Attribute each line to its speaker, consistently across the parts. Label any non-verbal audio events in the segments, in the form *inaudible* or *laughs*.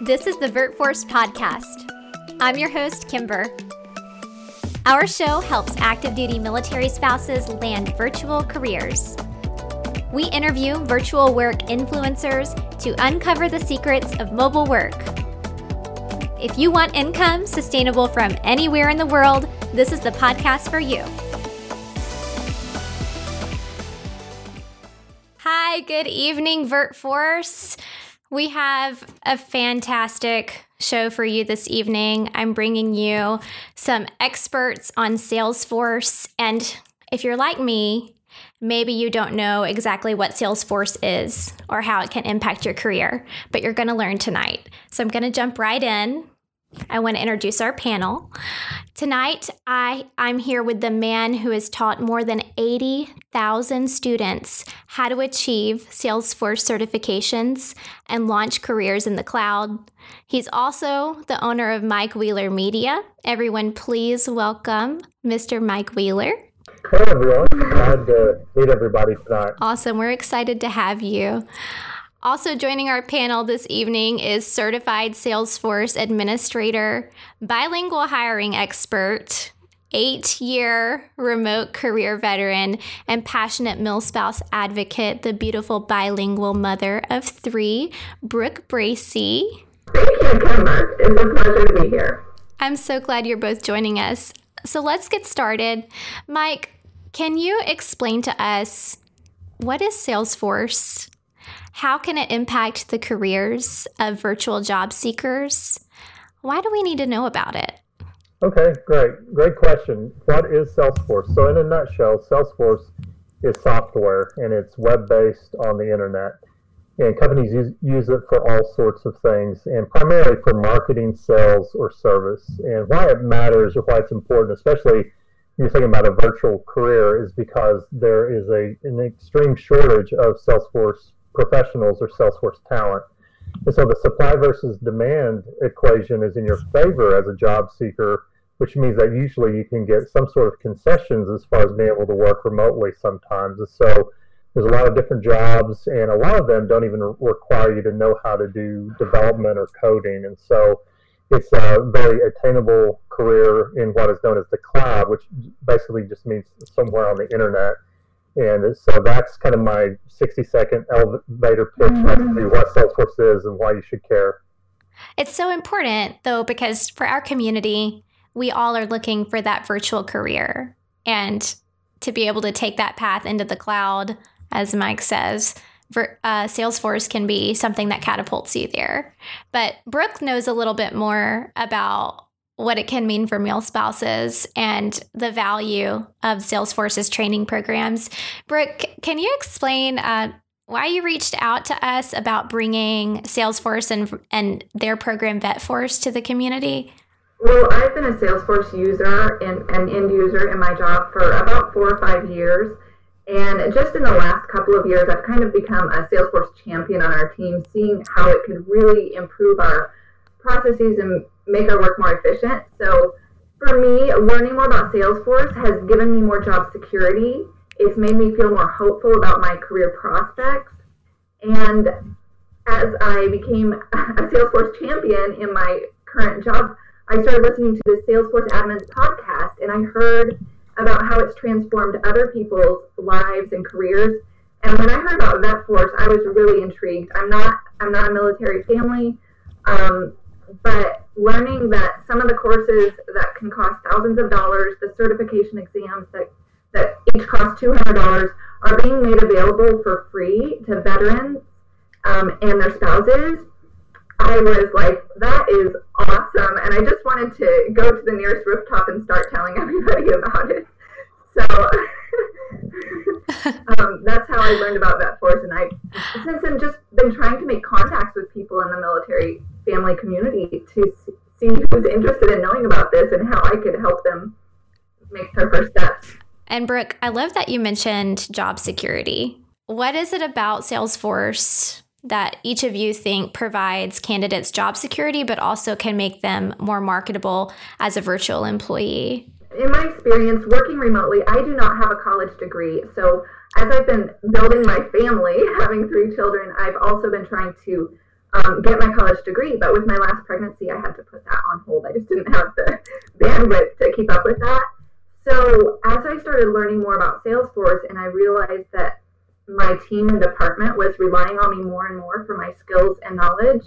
Speaker 1: This is the VertForce podcast. I'm your host, Kimber. Our show helps active duty military spouses land virtual careers. We interview virtual work influencers to uncover the secrets of mobile work. If you want income sustainable from anywhere in the world, this is the podcast for you. Hi, good evening, VertForce. We have a fantastic show for you this evening. I'm bringing you some experts on Salesforce. And if you're like me, maybe you don't know exactly what Salesforce is or how it can impact your career, but you're going to learn tonight. So I'm going to jump right in. I want to introduce our panel. Tonight, I, I'm here with the man who has taught more than 80,000 students how to achieve Salesforce certifications and launch careers in the cloud. He's also the owner of Mike Wheeler Media. Everyone, please welcome Mr. Mike Wheeler.
Speaker 2: Hey everyone, glad to meet everybody tonight.
Speaker 1: Awesome, we're excited to have you. Also joining our panel this evening is certified Salesforce administrator, bilingual hiring expert, eight year remote career veteran, and passionate mill spouse advocate, the beautiful bilingual mother of three, Brooke Bracey.
Speaker 3: Thank you, Kimber. It's a pleasure to be here.
Speaker 1: I'm so glad you're both joining us. So let's get started. Mike, can you explain to us what is Salesforce? How can it impact the careers of virtual job seekers? Why do we need to know about it?
Speaker 2: Okay, great. Great question. What is Salesforce? So, in a nutshell, Salesforce is software and it's web based on the internet. And companies use, it for all sorts of things and primarily for marketing, sales, or service. And why it matters or why it's important, especially you're thinking about a virtual career, is because there is a, an extreme shortage of Salesforce professionals or Salesforce talent. And so the supply versus demand equation is in your favor as a job seeker, which means that usually you can get some sort of concessions as far as being able to work remotely sometimes. And so there's a lot of different jobs, and a lot of them don't even require you to know how to do development or coding. And so it's a very attainable career in what is known as the cloud, which basically just means somewhere on the internet. And so that's kind of my 60 second elevator pitch mm-hmm. what Salesforce is and why you should care.
Speaker 1: It's so important, though, because for our community, we all are looking for that virtual career. And to be able to take that path into the cloud, as Mike says, for, uh, Salesforce can be something that catapults you there. But Brooke knows a little bit more about what it can mean for male spouses and the value of Salesforce's training programs. Brooke, can you explain uh, why you reached out to us about bringing Salesforce and, and their program VetForce to the community?
Speaker 3: Well, I've been a Salesforce user and an end user in my job for about four or five years. And just in the last couple of years, I've kind of become a Salesforce champion on our team, seeing how it could really improve our processes and make our work more efficient. So for me, learning more about Salesforce has given me more job security. It's made me feel more hopeful about my career prospects. And as I became a Salesforce champion in my current job, I started listening to the Salesforce Admins podcast and I heard about how it's transformed other people's lives and careers. And when I heard about VetForce, I was really intrigued. I'm not I'm not a military family, um, but learning that some of the courses that can cost thousands of dollars, the certification exams that, that each cost $200, are being made available for free to veterans um, and their spouses. I was like, that is awesome. And I just wanted to go to the nearest rooftop and start telling everybody *laughs* about it. So *laughs* um, that's how I learned about VetForce. And I, since then, just been trying to make contacts with people in the military family community to see who's interested in knowing about this and how I could help them make their first steps.
Speaker 1: And Brooke, I love that you mentioned job security. What is it about Salesforce that each of you think provides candidates job security, but also can make them more marketable as a virtual employee?
Speaker 3: In my experience working remotely, I do not have a college degree. So, as I've been building my family, *laughs* having three children, I've also been trying to um, get my college degree. But with my last pregnancy, I had to put that on hold. I just didn't have the *laughs* bandwidth to keep up with that. So as I started learning more about Salesforce and I realized that my team and department was relying on me more and more for my skills and knowledge,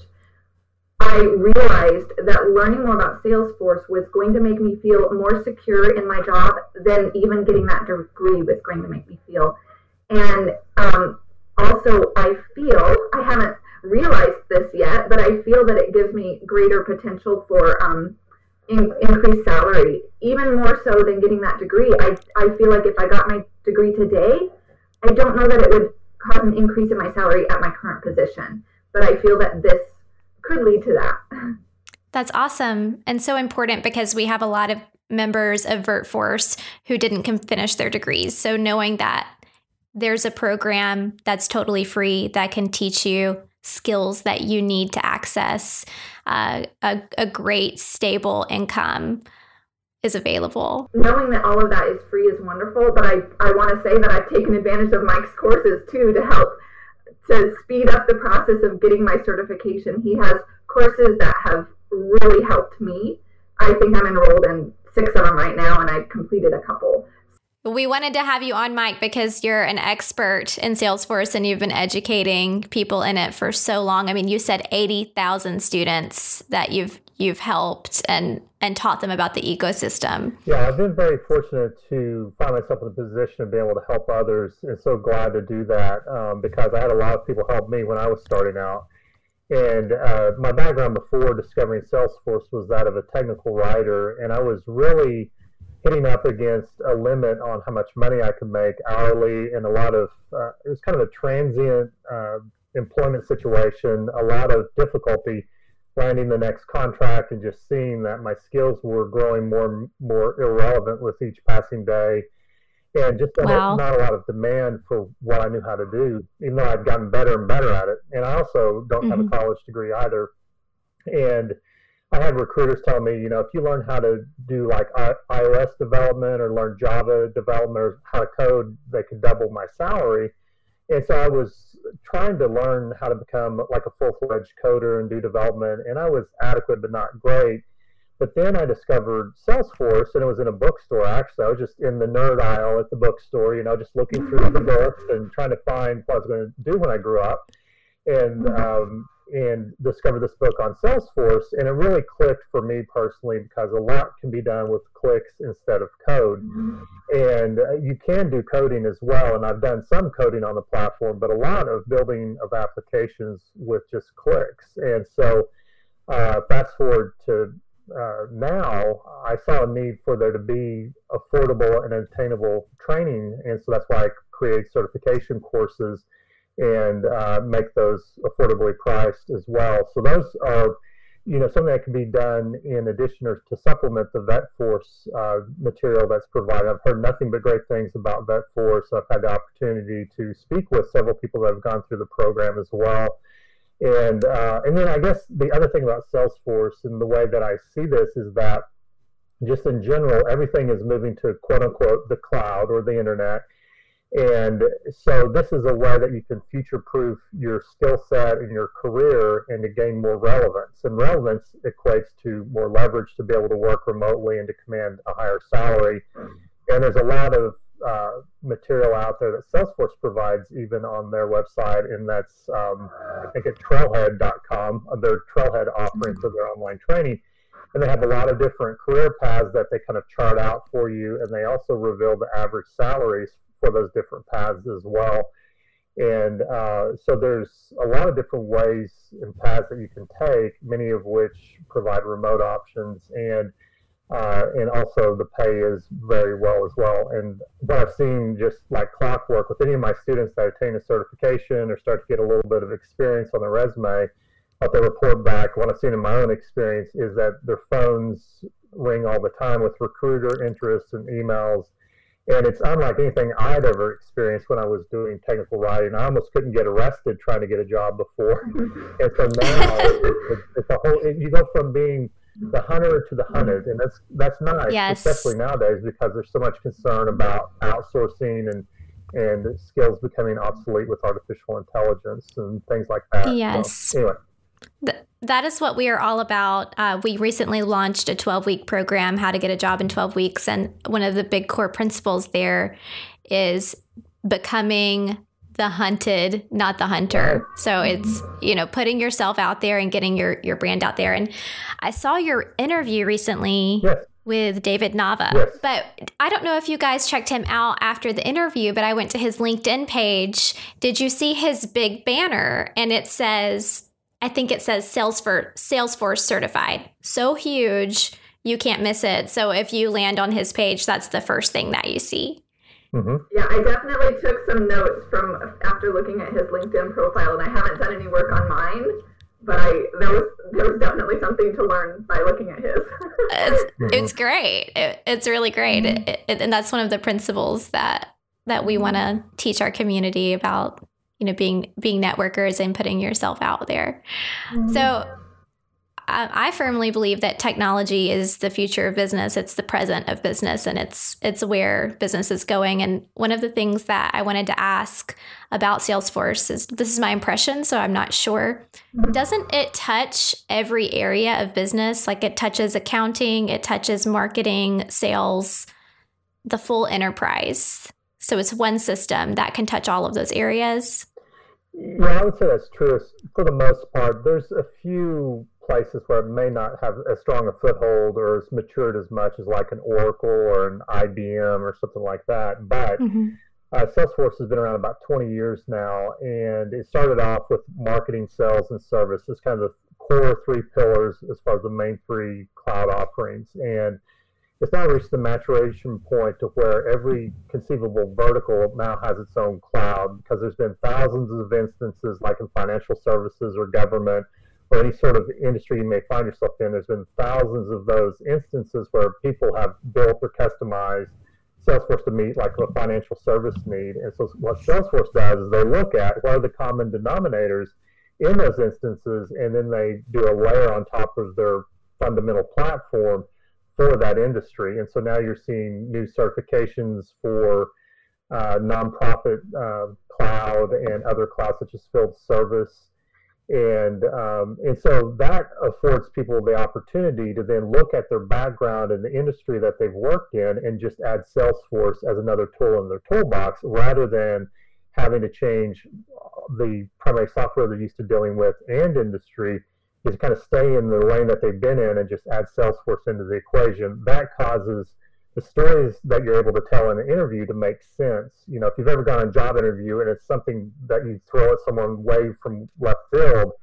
Speaker 3: I realized that learning more about Salesforce was going to make me feel more secure in my job than even getting that degree was going to make me feel. And um, also, I feel, I haven't realized this yet, but I feel that it gives me greater potential for um, in, increased salary, even more so than getting that degree. I, I feel like if I got my degree today, I don't know that it would cause an increase in my salary at my current position, but I feel that this could lead to that.
Speaker 1: That's awesome and so important because we have a lot of members of VertForce who didn't finish their degrees. So knowing that there's a program that's totally free that can teach you skills that you need to access uh, a, a great stable income is available.
Speaker 3: Knowing that all of that is free is wonderful, but I, I want to say that I've taken advantage of Mike's courses too to help to speed up the process of getting my certification. He has courses that have really helped me. I think I'm enrolled in six of them right now, and I've completed a couple.
Speaker 1: We wanted to have you on, Mike, because you're an expert in Salesforce and you've been educating people in it for so long. I mean, you said 80,000 students that you've you've helped and and taught them about the ecosystem.
Speaker 2: Yeah, I've been very fortunate to find myself in a position of being able to help others, and so glad to do that um, because I had a lot of people help me when I was starting out. And uh, my background before discovering Salesforce was that of a technical writer, and I was really hitting up against a limit on how much money I could make hourly, and a lot of uh, it was kind of a transient uh, employment situation, a lot of difficulty landing the next contract, and just seeing that my skills were growing more more irrelevant with each passing day, and just wow. not a lot of demand for what I knew how to do, even though I'd gotten better and better at it. And I also don't mm-hmm. have a mm-hmm. college degree either, and I had recruiters tell me, you know, if you learn how to do like iOS development or learn Java development or how to code, they could double my salary. And so I was trying to learn how to become like a full fledged coder and do development, and I was adequate but not great. But then I discovered Salesforce, and it was in a bookstore. Actually, I was just in the nerd aisle at the bookstore, you know, just looking through the books and trying to find what I was going to do when I grew up. And um, and discovered this book on Salesforce, and it really clicked for me personally because a lot can be done with clicks instead of code, and uh, you can do coding as well. And I've done some coding on the platform, but a lot of building of applications with just clicks. And so, uh, fast forward to uh, now, I saw a need for there to be affordable and attainable training, and so that's why I create certification courses and uh, make those affordably priced as well. So those are, you know, something that can be done in addition or to supplement the VetForce uh, material that's provided. I've heard nothing but great things about Vet VetForce. I've had the opportunity to speak with several people that have gone through the program as well. And uh, and then I guess the other thing about Salesforce and the way that I see this is that just in general, everything is moving to quote unquote the cloud or the internet and so this is a way that you can future proof your skill set and your career and to gain more relevance. And relevance equates to more leverage to be able to work remotely and to command a higher salary. And there's a lot of uh, material out there that Salesforce provides even on their website, and that's um, I think at Trailhead.com, uh, their Trailhead offering for their online training. And they have a lot of different career paths that they kind of chart out for you, and they also reveal the average salaries for those different paths as well. And uh, so there's a lot of different ways and paths that you can take, many of which provide remote options and uh, and also the pay is very well as well. And what I've seen just like clockwork with any of my students that attain a certification or start to get a little bit of experience on their resume, what they report back, what I've seen in my own experience is that their phones ring all the time with recruiter interests and emails and it's unlike anything I'd ever experienced when I was doing technical writing. I almost couldn't get arrested trying to get a job before, *laughs* and so now it's, it's a whole. It, you go from being the hunter to the hunted, and that's that's nice, yes. especially nowadays because there's so much concern about outsourcing and and skills becoming obsolete with artificial intelligence and things like that.
Speaker 1: Yes.
Speaker 2: So, anyway.
Speaker 1: That is what we are all about. Uh, we recently launched a 12 week program, How to Get a Job in 12 Weeks. And one of the big core principles there is becoming the hunted, not the hunter. So it's, you know, putting yourself out there and getting your, your brand out there. And I saw your interview recently.
Speaker 2: Yes.
Speaker 1: With David Nava.
Speaker 2: Yes.
Speaker 1: But I don't know if you guys checked him out after the interview, but I went to his LinkedIn page. Did you see his big banner? And it says, I think it says Salesforce, Salesforce certified. So huge, you can't miss it. So if you land on his page, that's the first thing that you see.
Speaker 3: Mm-hmm. Yeah, I definitely took some notes from after looking at his LinkedIn profile, and I haven't done any work on mine, but I there was there was definitely something to learn by looking at his. *laughs*
Speaker 1: it's, mm-hmm. it's great. It, it's really great, mm-hmm. it, it, and that's one of the principles that that we want to teach our community about you know being being networkers and putting yourself out there mm-hmm. so I firmly believe that technology is the future of business. It's the present of business, and it's it's where business is going. And one of the things that I wanted to ask about Salesforce is this is my impression, so I'm not sure. Mm-hmm. Doesn't it touch every area of business? Like it touches accounting, it touches marketing, sales, the full enterprise. So it's one system that can touch all of those areas.
Speaker 2: Yeah, I would say that's true for the most part. There's a few places where it may not have as strong a foothold or as matured as much as like an Oracle or an IBM or something like that. But mm-hmm. uh, Salesforce has been around about 20 years now, and it started off with marketing, sales, and service. It's kind of the core three pillars as far as the main three cloud offerings. And it's now reached the maturation point to where every conceivable vertical now has its own cloud because there's been thousands of instances like in financial services or government or any sort of industry you may find yourself in there's been thousands of those instances where people have built or customized salesforce to meet like a financial service need. And so what salesforce does is they look at what are the common denominators in those instances and then they do a layer on top of their fundamental platform for that industry. And so now you're seeing new certifications for uh, nonprofit uh, cloud and other clouds such as field service. And, um, and so that affords people the opportunity to then look at their background in the industry that they've worked in and just add Salesforce as another tool in their toolbox rather than having to change the primary software they're used to dealing with and industry is kind of stay in the lane that they've been in and just add Salesforce into the equation. That causes the stories that you're able to tell in an interview to make sense. You know, if you've ever gone on a job interview and it's something that you throw at someone way from left field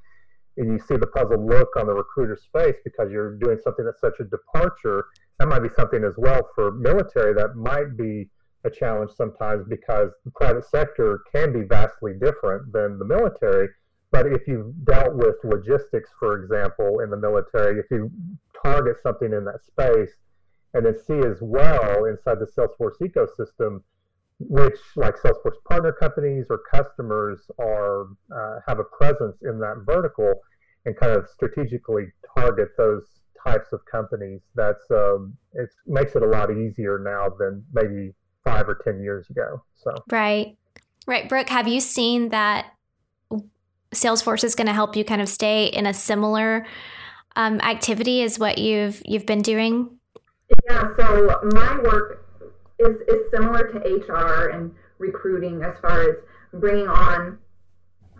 Speaker 2: and you see the puzzled look on the recruiter's face because you're doing something that's such a departure, that might be something as well for military that might be a challenge sometimes because the private sector can be vastly different than the military but if you've dealt with logistics, for example, in the military, if you target something in that space and then see as well inside the Salesforce ecosystem, which like Salesforce partner companies or customers are uh, have a presence in that vertical and kind of strategically target those types of companies. That's um, it makes it a lot easier now than maybe five or ten years ago. So
Speaker 1: right, right, Brooke, have you seen that Salesforce is going to help you kind of stay in a similar um, activity as what you've you've been doing?
Speaker 3: Yeah, so my work is, is similar to HR and recruiting as far as bringing on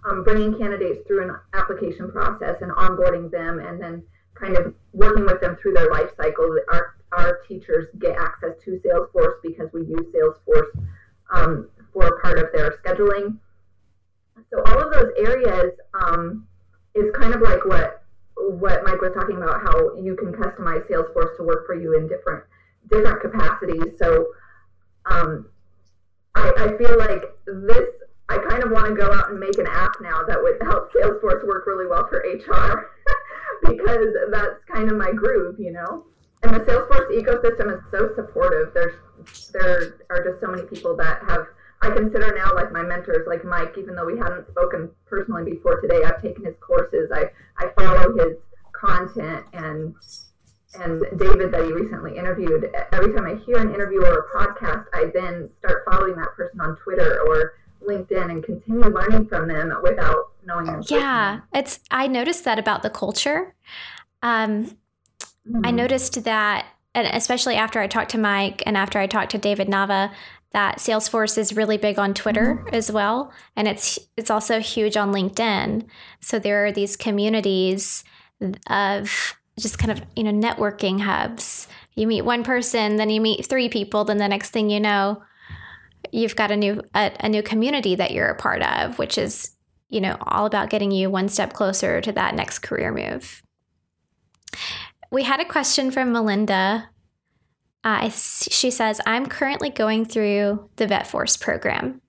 Speaker 3: um, bringing candidates through an application process and onboarding them and then kind of working with them through their life cycle. Our, our teachers get access to Salesforce because we use Salesforce um, for part of their scheduling so all of those areas um, is kind of like what what Mike was talking about, how you can customize Salesforce to work for you in different different capacities. So um, I, I feel like this. I kind of want to go out and make an app now that would help Salesforce work really well for HR *laughs* because that's kind of my groove, you know. And the Salesforce ecosystem is so supportive. There's there are just so many people that have I consider now like my mentors, like Mike, even though we hadn't spoken personally before today, I've taken his courses. I, I follow his content and and David that he recently interviewed. Every time I hear an interview or a podcast, I then start following that person on Twitter or LinkedIn and continue learning from them without knowing them.
Speaker 1: Yeah, it's. I noticed that about the culture. Um, mm-hmm. I noticed that, and especially after I talked to Mike and after I talked to David Nava, that Salesforce is really big on Twitter mm-hmm. as well, and it's it's also huge on LinkedIn. So there are these communities of just kind of you know networking hubs. You meet one person, then you meet three people, then the next thing you know, you've got a new a, a new community that you're a part of, which is you know all about getting you one step closer to that next career move. We had a question from Melinda uh, she says, I'm currently going through the VetForce program.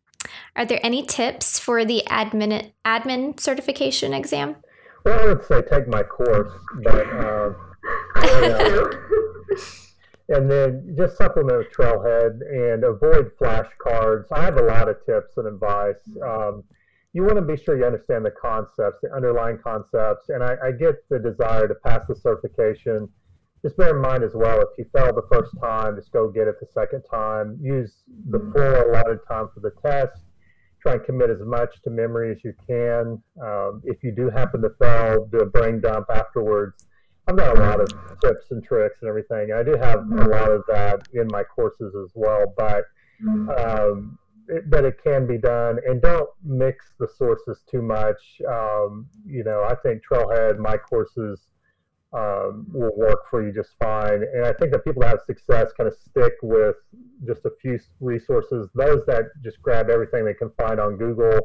Speaker 1: Are there any tips for the admin admin certification exam?
Speaker 2: Well, I would say take my course, but uh, *laughs* and then just supplement with Trailhead and avoid flashcards. I have a lot of tips and advice. Um, you want to be sure you understand the concepts, the underlying concepts, and I, I get the desire to pass the certification just bear in mind as well, if you fail the first time, just go get it the second time. Use the full allotted time for the test. Try and commit as much to memory as you can. Um, if you do happen to fail, do a brain dump afterwards. I've got a lot of tips and tricks and everything. I do have a lot of that in my courses as well, but um, it, but it can be done. And don't mix the sources too much. Um, you know, I think Trailhead, my courses um, will work for you just fine. And I think that people that have success kind of stick with just a few resources. Those that just grab everything they can find on Google,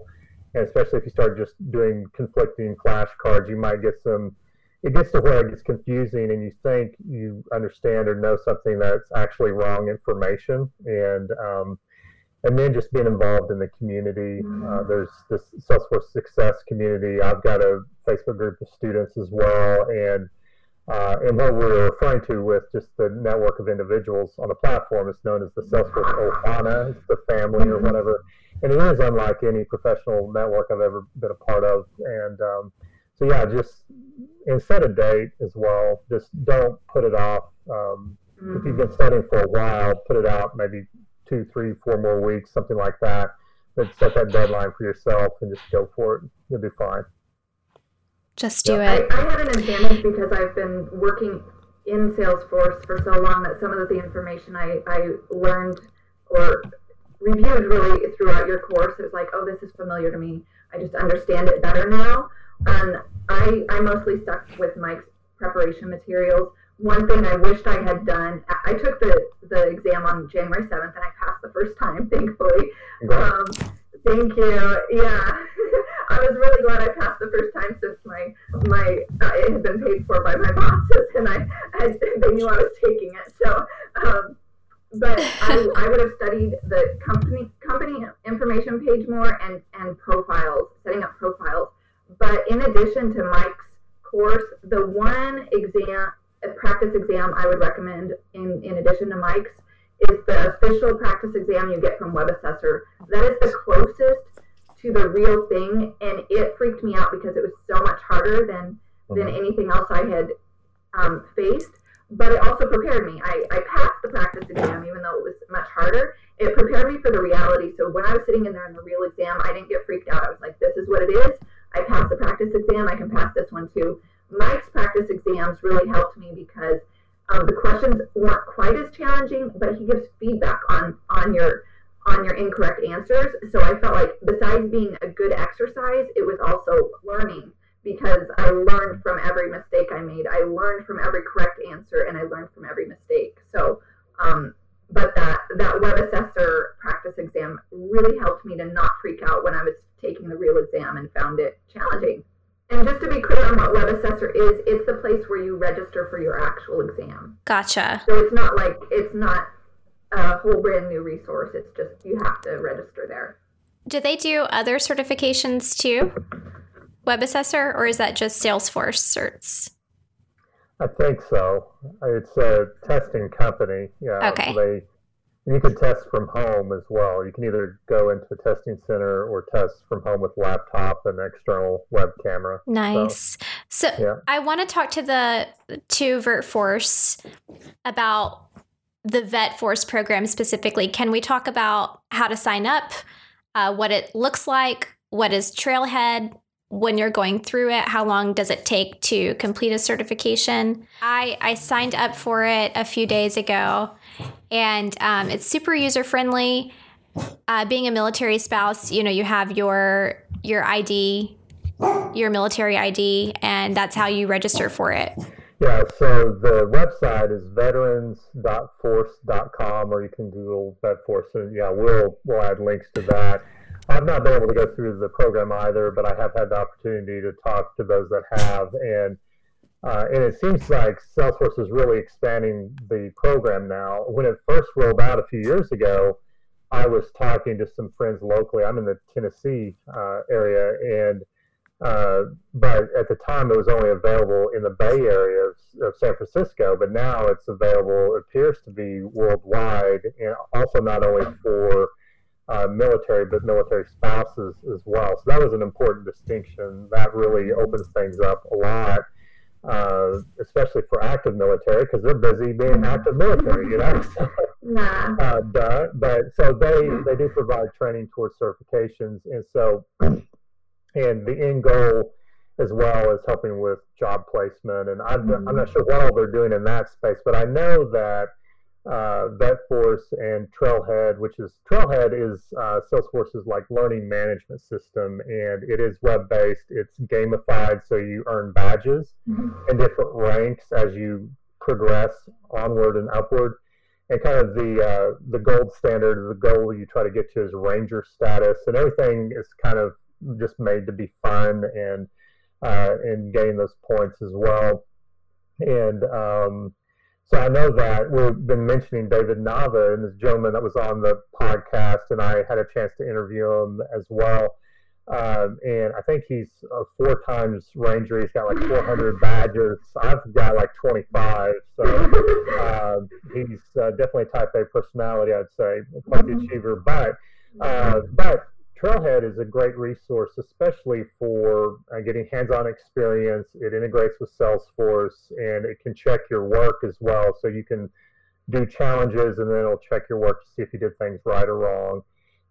Speaker 2: and especially if you start just doing conflicting flashcards, you might get some. It gets to where it gets confusing, and you think you understand or know something that's actually wrong information, and um, and then just being involved in the community. Uh, there's this Salesforce Success community. I've got a Facebook group of students as well, and uh, and what we're referring to with just the network of individuals on the platform is known as the Salesforce Ohana, it's the family or whatever. And it is unlike any professional network I've ever been a part of. And um, so, yeah, just and set a date as well. Just don't put it off. Um, if you've been studying for a while, put it out maybe two, three, four more weeks, something like that. But set that deadline for yourself and just go for it. You'll be fine.
Speaker 1: Just do it.
Speaker 3: I, I had an advantage because I've been working in Salesforce for so long that some of the information I, I learned or reviewed really throughout your course, it was like, oh, this is familiar to me. I just understand it better now. And I, I mostly stuck with Mike's preparation materials. One thing I wished I had done, I took the, the exam on January 7th and I passed the first time, *laughs* thankfully. Um, thank you. Yeah. *laughs* I was really glad I passed the first time since my my uh, it had been paid for by my *laughs* bosses and I, I they knew I was taking it. So, um, but I, *laughs* I would have studied the company company information page more and and profiles, setting up profiles. But in addition to Mike's course, the one exam a practice exam I would recommend in in addition to Mike's is the official practice exam you get from Webassessor. That is the closest to the real thing, and it freaked me out because it was so much harder than than mm-hmm. anything else I had um, faced. But it also prepared me. I, I passed the practice exam, even though it was much harder. It prepared me for the reality. So when I was sitting in there in the real exam, I didn't get freaked out. I was like, "This is what it is. I passed the practice exam. I can pass this one too." Mike's practice exams really helped me because um, the questions weren't quite as challenging, but he gives feedback on on your on your incorrect answers. So I felt like besides being a good exercise, it was also learning because I learned from every mistake I made. I learned from every correct answer and I learned from every mistake. So, um, but that, that Webassessor practice exam really helped me to not freak out when I was taking the real exam and found it challenging. And just to be clear on what Webassessor is, it's the place where you register for your actual exam.
Speaker 1: Gotcha.
Speaker 3: So it's not like it's not a whole brand new resource. It's just you have to register there.
Speaker 1: Do they do other certifications too? Webassessor, or is that just Salesforce certs?
Speaker 2: I think so. It's a testing company. Yeah.
Speaker 1: Okay.
Speaker 2: They, you can test from home as well. You can either go into a testing center or test from home with laptop and external web camera.
Speaker 1: Nice. So, so yeah. I want to talk to the to VertForce about the VetForce program specifically, can we talk about how to sign up? uh, what it looks like, what is Trailhead, when you're going through it, how long does it take to complete a certification? I, I signed up for it a few days ago, and um, it's super user friendly. Uh, being a military spouse, you know, you have your your ID, your military ID, and that's how you register for it.
Speaker 2: Yeah, so the website is veterans.force.com, or you can Google VetForce, and yeah, we'll we'll add links to that. I've not been able to go through the program either, but I have had the opportunity to talk to those that have, and uh, and it seems like Salesforce is really expanding the program now. When it first rolled out a few years ago, I was talking to some friends locally. I'm in the Tennessee uh, area, and uh, but at the time it was only available in the Bay Area of, of, San Francisco. But now it's available. It appears to be worldwide, and also not only for uh, military, but military spouses as well. So that was an important distinction. That really opens things up a lot, uh, especially for active military because they're busy being mm-hmm. active military, you know. *laughs*
Speaker 3: nah.
Speaker 2: uh, duh. But so they they do provide training towards certifications, and so *clears throat* and the end goal as well as helping with job placement. And I'm, mm-hmm. I'm not sure what all they're doing in that space, but I know that uh, VetForce and Trailhead, which is Trailhead is uh, Salesforce's like learning management system, and it is web based. It's gamified, so you earn badges mm-hmm. and different ranks as you progress onward and upward. And kind of the uh, the gold standard, the goal you try to get to is ranger status, and everything is kind of just made to be fun and uh, and gain those points as well. And um, so I know that we've been mentioning David Nava and this gentleman that was on the podcast, and I had a chance to interview him as well. Um, and I think he's a four times Ranger. He's got like 400 badges. I've got like 25. So um, he's uh, definitely a type A personality, I'd say, quite the achiever. But uh, but Trailhead is a great resource, especially for uh, getting hands-on experience. It integrates with Salesforce, and it can check your work as well. So you can do challenges, and then it'll check your work to see if you did things right or wrong.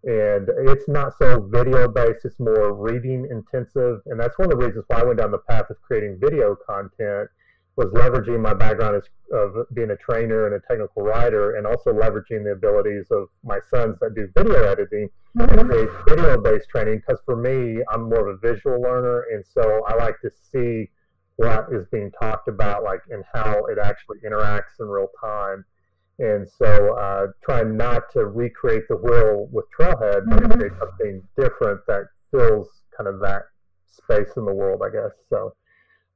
Speaker 2: And it's not so video-based; it's more reading intensive, and that's one of the reasons why I went down the path of creating video content was leveraging my background as, of being a trainer and a technical writer, and also leveraging the abilities of my sons that do video editing mm-hmm. create video-based training. Because for me, I'm more of a visual learner, and so I like to see what is being talked about, like and how it actually interacts in real time. And so, uh, trying not to recreate the wheel with Trailhead, but mm-hmm. create something different that fills kind of that space in the world, I guess. So.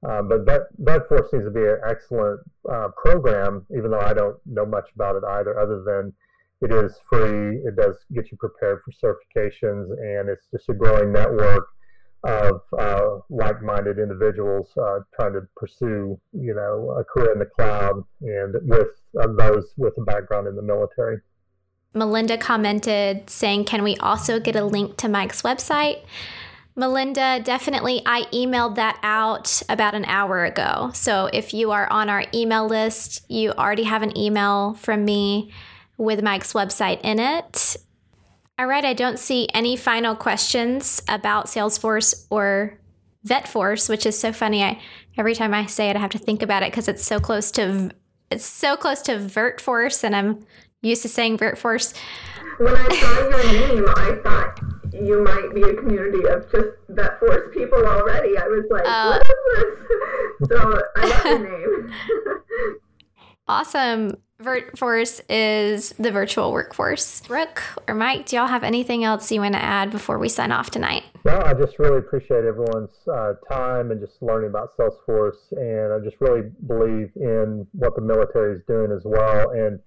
Speaker 2: Um, but that VetForce seems to be an excellent uh, program, even though I don't know much about it either, other than it is free. It does get you prepared for certifications, and it's just a growing network of uh, like-minded individuals uh, trying to pursue, you know, a career in the cloud, and with uh, those with a background in the military.
Speaker 1: Melinda commented saying, "Can we also get a link to Mike's website?" Melinda, definitely. I emailed that out about an hour ago. So if you are on our email list, you already have an email from me with Mike's website in it. All right, I don't see any final questions about Salesforce or VetForce, which is so funny. I every time I say it, I have to think about it because it's so close to it's so close to VertForce, and I'm used to saying VertForce.
Speaker 3: When I saw your name, I thought you might be a community of just VetForce people already. I was like, uh, what is this? so I love the name. *laughs*
Speaker 1: awesome. VertForce is the virtual workforce. Brooke or Mike, do y'all have anything else you want to add before we sign off tonight?
Speaker 2: No, I just really appreciate everyone's uh, time and just learning about Salesforce. And I just really believe in what the military is doing as well. And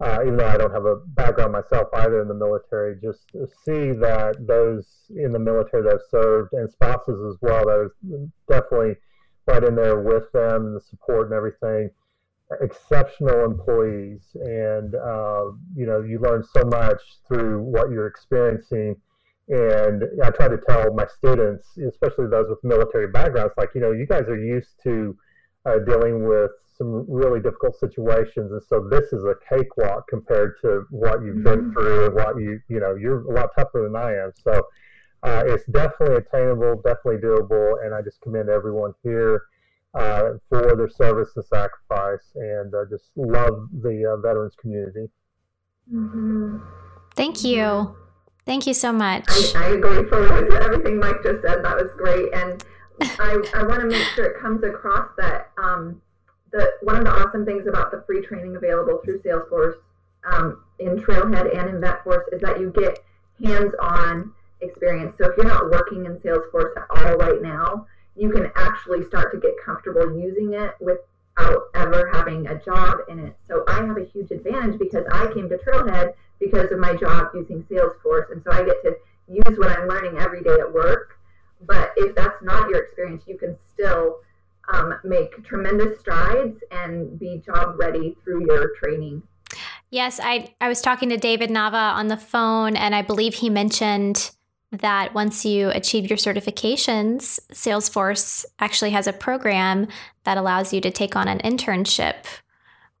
Speaker 2: uh, even though I don't have a background myself either in the military, just see that those in the military that have served and spouses as well, that is definitely right in there with them the support and everything. Exceptional employees, and uh, you know you learn so much through what you're experiencing. And I try to tell my students, especially those with military backgrounds, like you know, you guys are used to uh, dealing with some really difficult situations, and so this is a cakewalk compared to what you've been mm-hmm. through and what you you know you're a lot tougher than I am. So uh, it's definitely attainable, definitely doable, and I just commend everyone here uh, for their service and sacrifice, and uh, just love the uh, veterans community.
Speaker 1: Mm-hmm. Thank you. Thank you so much.
Speaker 3: I, I agree for everything Mike just said. That was great, and I, I want to make sure it comes across that um, the one of the awesome things about the free training available through Salesforce um, in Trailhead and in VetForce is that you get hands-on experience. So if you're not working in Salesforce at all right now, you can actually start to get comfortable using it without ever having a job in it. So I have a huge advantage because I came to Trailhead because of my job using Salesforce, and so I get to use what I'm learning every day at work but if that's not your experience, you can still um, make tremendous strides and be job ready through your training.
Speaker 1: Yes, I, I was talking to David Nava on the phone, and I believe he mentioned that once you achieve your certifications, Salesforce actually has a program that allows you to take on an internship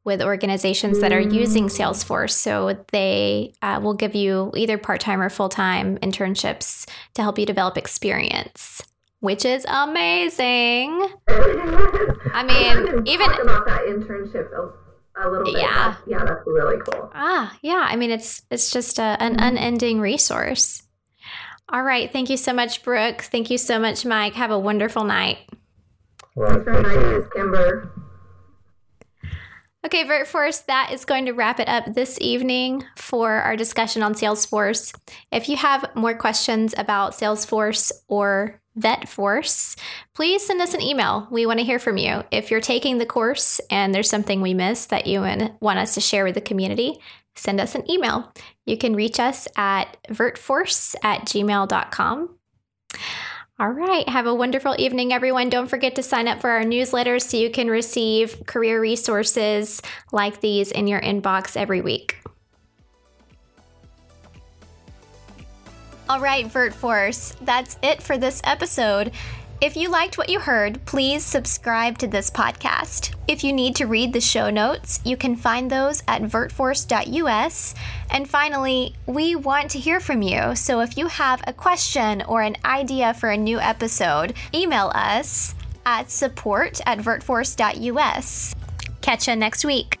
Speaker 1: with organizations that are using mm. Salesforce. So they uh, will give you either part time or full time internships to help you develop experience, which is amazing. I mean, *laughs* even
Speaker 3: about that internship a, little bit. Yeah, that's, yeah, that's really cool.
Speaker 1: Ah, yeah. I mean, it's it's just a, an mm-hmm. unending resource. All right. Thank you so much, Brooke. Thank you so much, Mike. Have a wonderful night.
Speaker 3: Thanks for inviting us, Kimber.
Speaker 1: Okay, VertForce, that is going to wrap it up this evening for our discussion on Salesforce. If you have more questions about Salesforce or VetForce, please send us an email. We want to hear from you. If you're taking the course and there's something we missed that you want us to share with the community, send us an email. You can reach us at vertforce at gmail.com. All right. Have a wonderful evening, everyone. Don't forget to sign up for our newsletter so you can receive career resources like these in your inbox every week. All right, VertForce, that's it for this episode. If you liked what you heard, please subscribe to this podcast. If you need to read the show notes, you can find those at vertforce.us. And finally, we want to hear from you. So if you have a question or an idea for a new episode, email us at support at vertforce.us. Catch you next week.